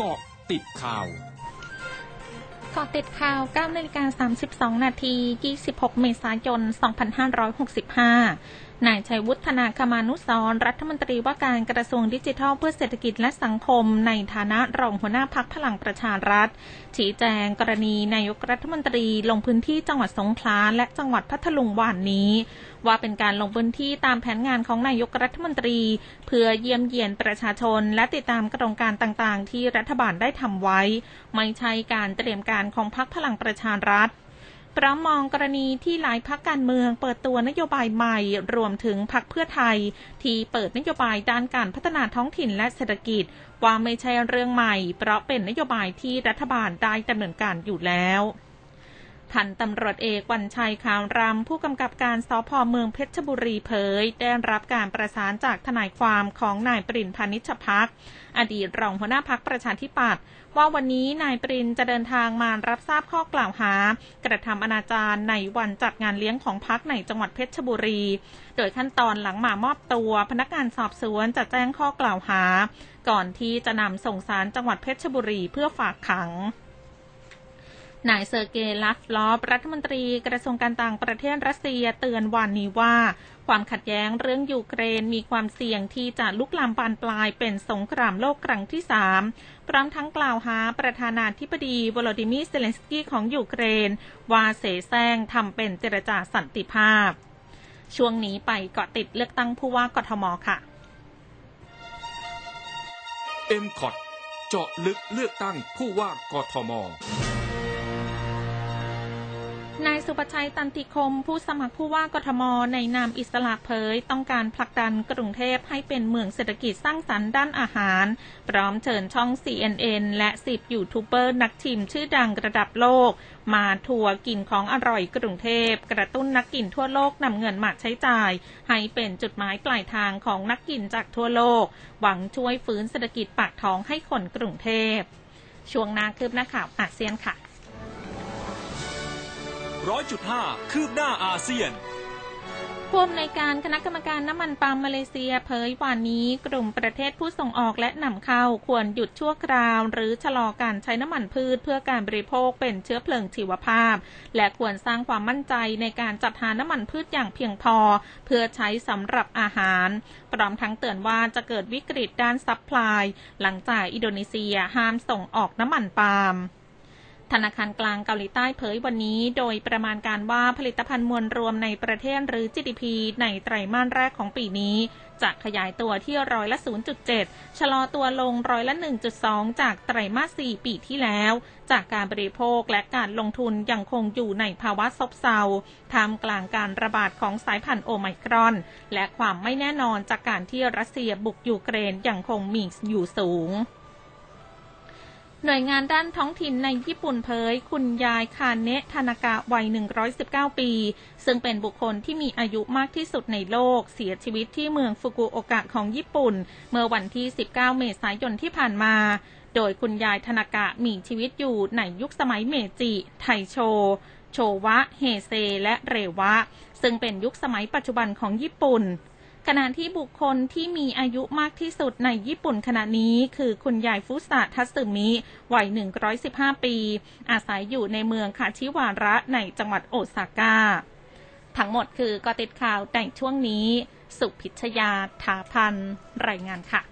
กาะติดข่าวเกาะติดข่าว9นาฬิกา32 นาที 26 เมษายน 2565 นายชัยวุฒนาคมานุสรรัฐมนตรีว่าการกระทรวงดิจิทัลเพื่อเศรษฐกิจและสังคม ในฐานะรองหัวหน้าพักพลังประชารัฐ ชี้แจงกรณีนายกรัฐมนตรีลงพื้นที่จังหวัดสงขลาและจังหวัดพัทลุงวันนี้ ว่าเป็นการลงพื้นที่ตามแผนงานของนายกรัฐมนตรี เพื่อเยี่ยมเยียนประชาชน และติดตามโครงการต่างๆ ที่รัฐบาลได้ทำไว้ ไม่ใช่การเตรียมการของพักพลังประชารัฐ พร้อมมองกรณีที่หลายพักการเมืองเปิดตัวนโยบายใหม่ รวมถึงพักเพื่อไทย ที่เปิดนโยบายด้านการพัฒนาท้องถิ่นและเศรษฐกิจ ว่าไม่ใช่เรื่องใหม่ เพราะเป็นนโยบายที่รัฐบาลได้ดำเนินการอยู่แล้ว พันตำรวจเอกวันชัยขาวรำผู้กำกับการสพเมืองเพชรบุรีเผย ได้รับการประสานจากทนายความของนายปริญญ์ พานิชภักดิ์ อดีตรองหัวหน้าพรรคประชาธิปัตย์ว่าวันนี้นายปริญญ์จะเดินทางมารับทราบข้อกล่าวหา กระทำอนาจารในวันจัดงานเลี้ยงของพรรคในจังหวัดเพชรบุรี โดยขั้นตอนหลังมามอบตัว พนักงานสอบสวนจะแจ้งข้อกล่าวหา ก่อนที่จะนำส่งศาลจังหวัดเพชรบุรีเพื่อฝากขัง นายเซอร์เกย์ลาฟรอฟรัฐมนตรีกระทรวงการต่างประเทศรัสเซียเตือนวันนี้ว่า ความขัดแย้งเรื่องยูเครนมีความเสี่ยงที่จะลุกลามบานปลายเป็นสงครามโลกครั้งที่สามพร้อมทั้งกล่าวหาประธานาธิบดีวลาดิเมียร์ เซเลนสกี้ของยูเครน ว่าเสแสร้งทำเป็นเจรจาสันติภาพ ช่วงนี้ไปเกาะติดเลือกตั้งผู้ว่ากทมค่ะ MCOT เจาะลึกเลือกตั้งผู้ว่ากทม ศุภชัยตันติคมน์ ผู้สมัครผู้ว่ากทม ในนามอิสระเผย ต้องการผลักดันกรุงเทพให้เป็นเมืองเศรษฐกิจสร้างสรรค์ด้านอาหาร พร้อมเชิญช่อง CNN และ 10 ยูทูบเบอร์นักชิมชื่อดังระดับโลก มาทัวร์กินของอร่อยกรุงเทพ กระตุ้นนักกินทั่วโลกนำเงินมาใช้จ่าย ให้เป็นจุดหมายปลายทางของนักกินจากทั่วโลก หวังช่วยฟื้นเศรษฐกิจปากท้องให้คนกรุงเทพช่วงหน้าคืบหน้าข่าวอาเซียนค่ะ ร้อยจุดห้าคืบหน้าอาเซียนผู้อำนวยการคณะกรรมการน้ำมันปาล์มมาเลเซียเผยวันนี้กลุ่มประเทศผู้ส่งออกและนำเข้าควรหยุดชั่วคราว หรือชะลอการใช้น้ำมันพืชเพื่อการบริโภคเป็นเชื้อเพลิงชีวภาพ และควรสร้างความมั่นใจในการจัดหาน้ำมันพืชอย่างเพียงพอ เพื่อใช้สำหรับอาหารพร้อมทั้งเตือนว่าจะเกิดวิกฤตด้าน supplyหลังจากอินโดนีเซียห้ามส่งออกน้ำมันปาล์ม ธนาคารกลางเกาหลีใต้เผยวันนี้โดยประมาณการว่าผลิตภัณฑ์มวลรวมในประเทศหรือ GDP ในไตรมาสแรกของปีนี้ จะขยายตัวที่ร้อยละ 0.7 ชะลอตัวลงร้อยละ 1.2 จากไตรมาส 4 ปีที่แล้ว จากการบริโภคและการลงทุนยังคงอยู่ในภาวะซบเซาท่ามกลางการระบาดของสายพันธุ์โอไมครอน และความไม่แน่นอนจากการที่รัสเซียบุกยูเครนยังคงมีอยู่สูง หน่วยงานด้านท้องถิ่นในญี่ปุ่นเผย คุณยายคาเนะทานากะวัย 119 ปี ซึ่งเป็นบุคคลที่มีอายุมากที่สุดในโลก เสียชีวิตที่เมืองฟุกุโอกะของญี่ปุ่น เมื่อวันที่ 19 เมษายนที่ผ่านมา โดยคุณยายทานากะมีชีวิตอยู่ในยุคสมัยเมจิ ไทโช โชวะ เฮเซ และเรวะ ซึ่งเป็นยุคสมัยปัจจุบันของญี่ปุ่น ขณะที่บุคคลที่มีอายุมากที่สุดในญี่ปุ่นขณะนี้ คือคุณยายฟุสะทัสึมิวัย 115 ปี อาศัยอยู่ในเมืองคาชิวาระในจังหวัดโอซาก้า ทั้งหมดคือกอติดข่าวแต่งช่วงนี้ สุพิชยาถาพันรายงานค่ะ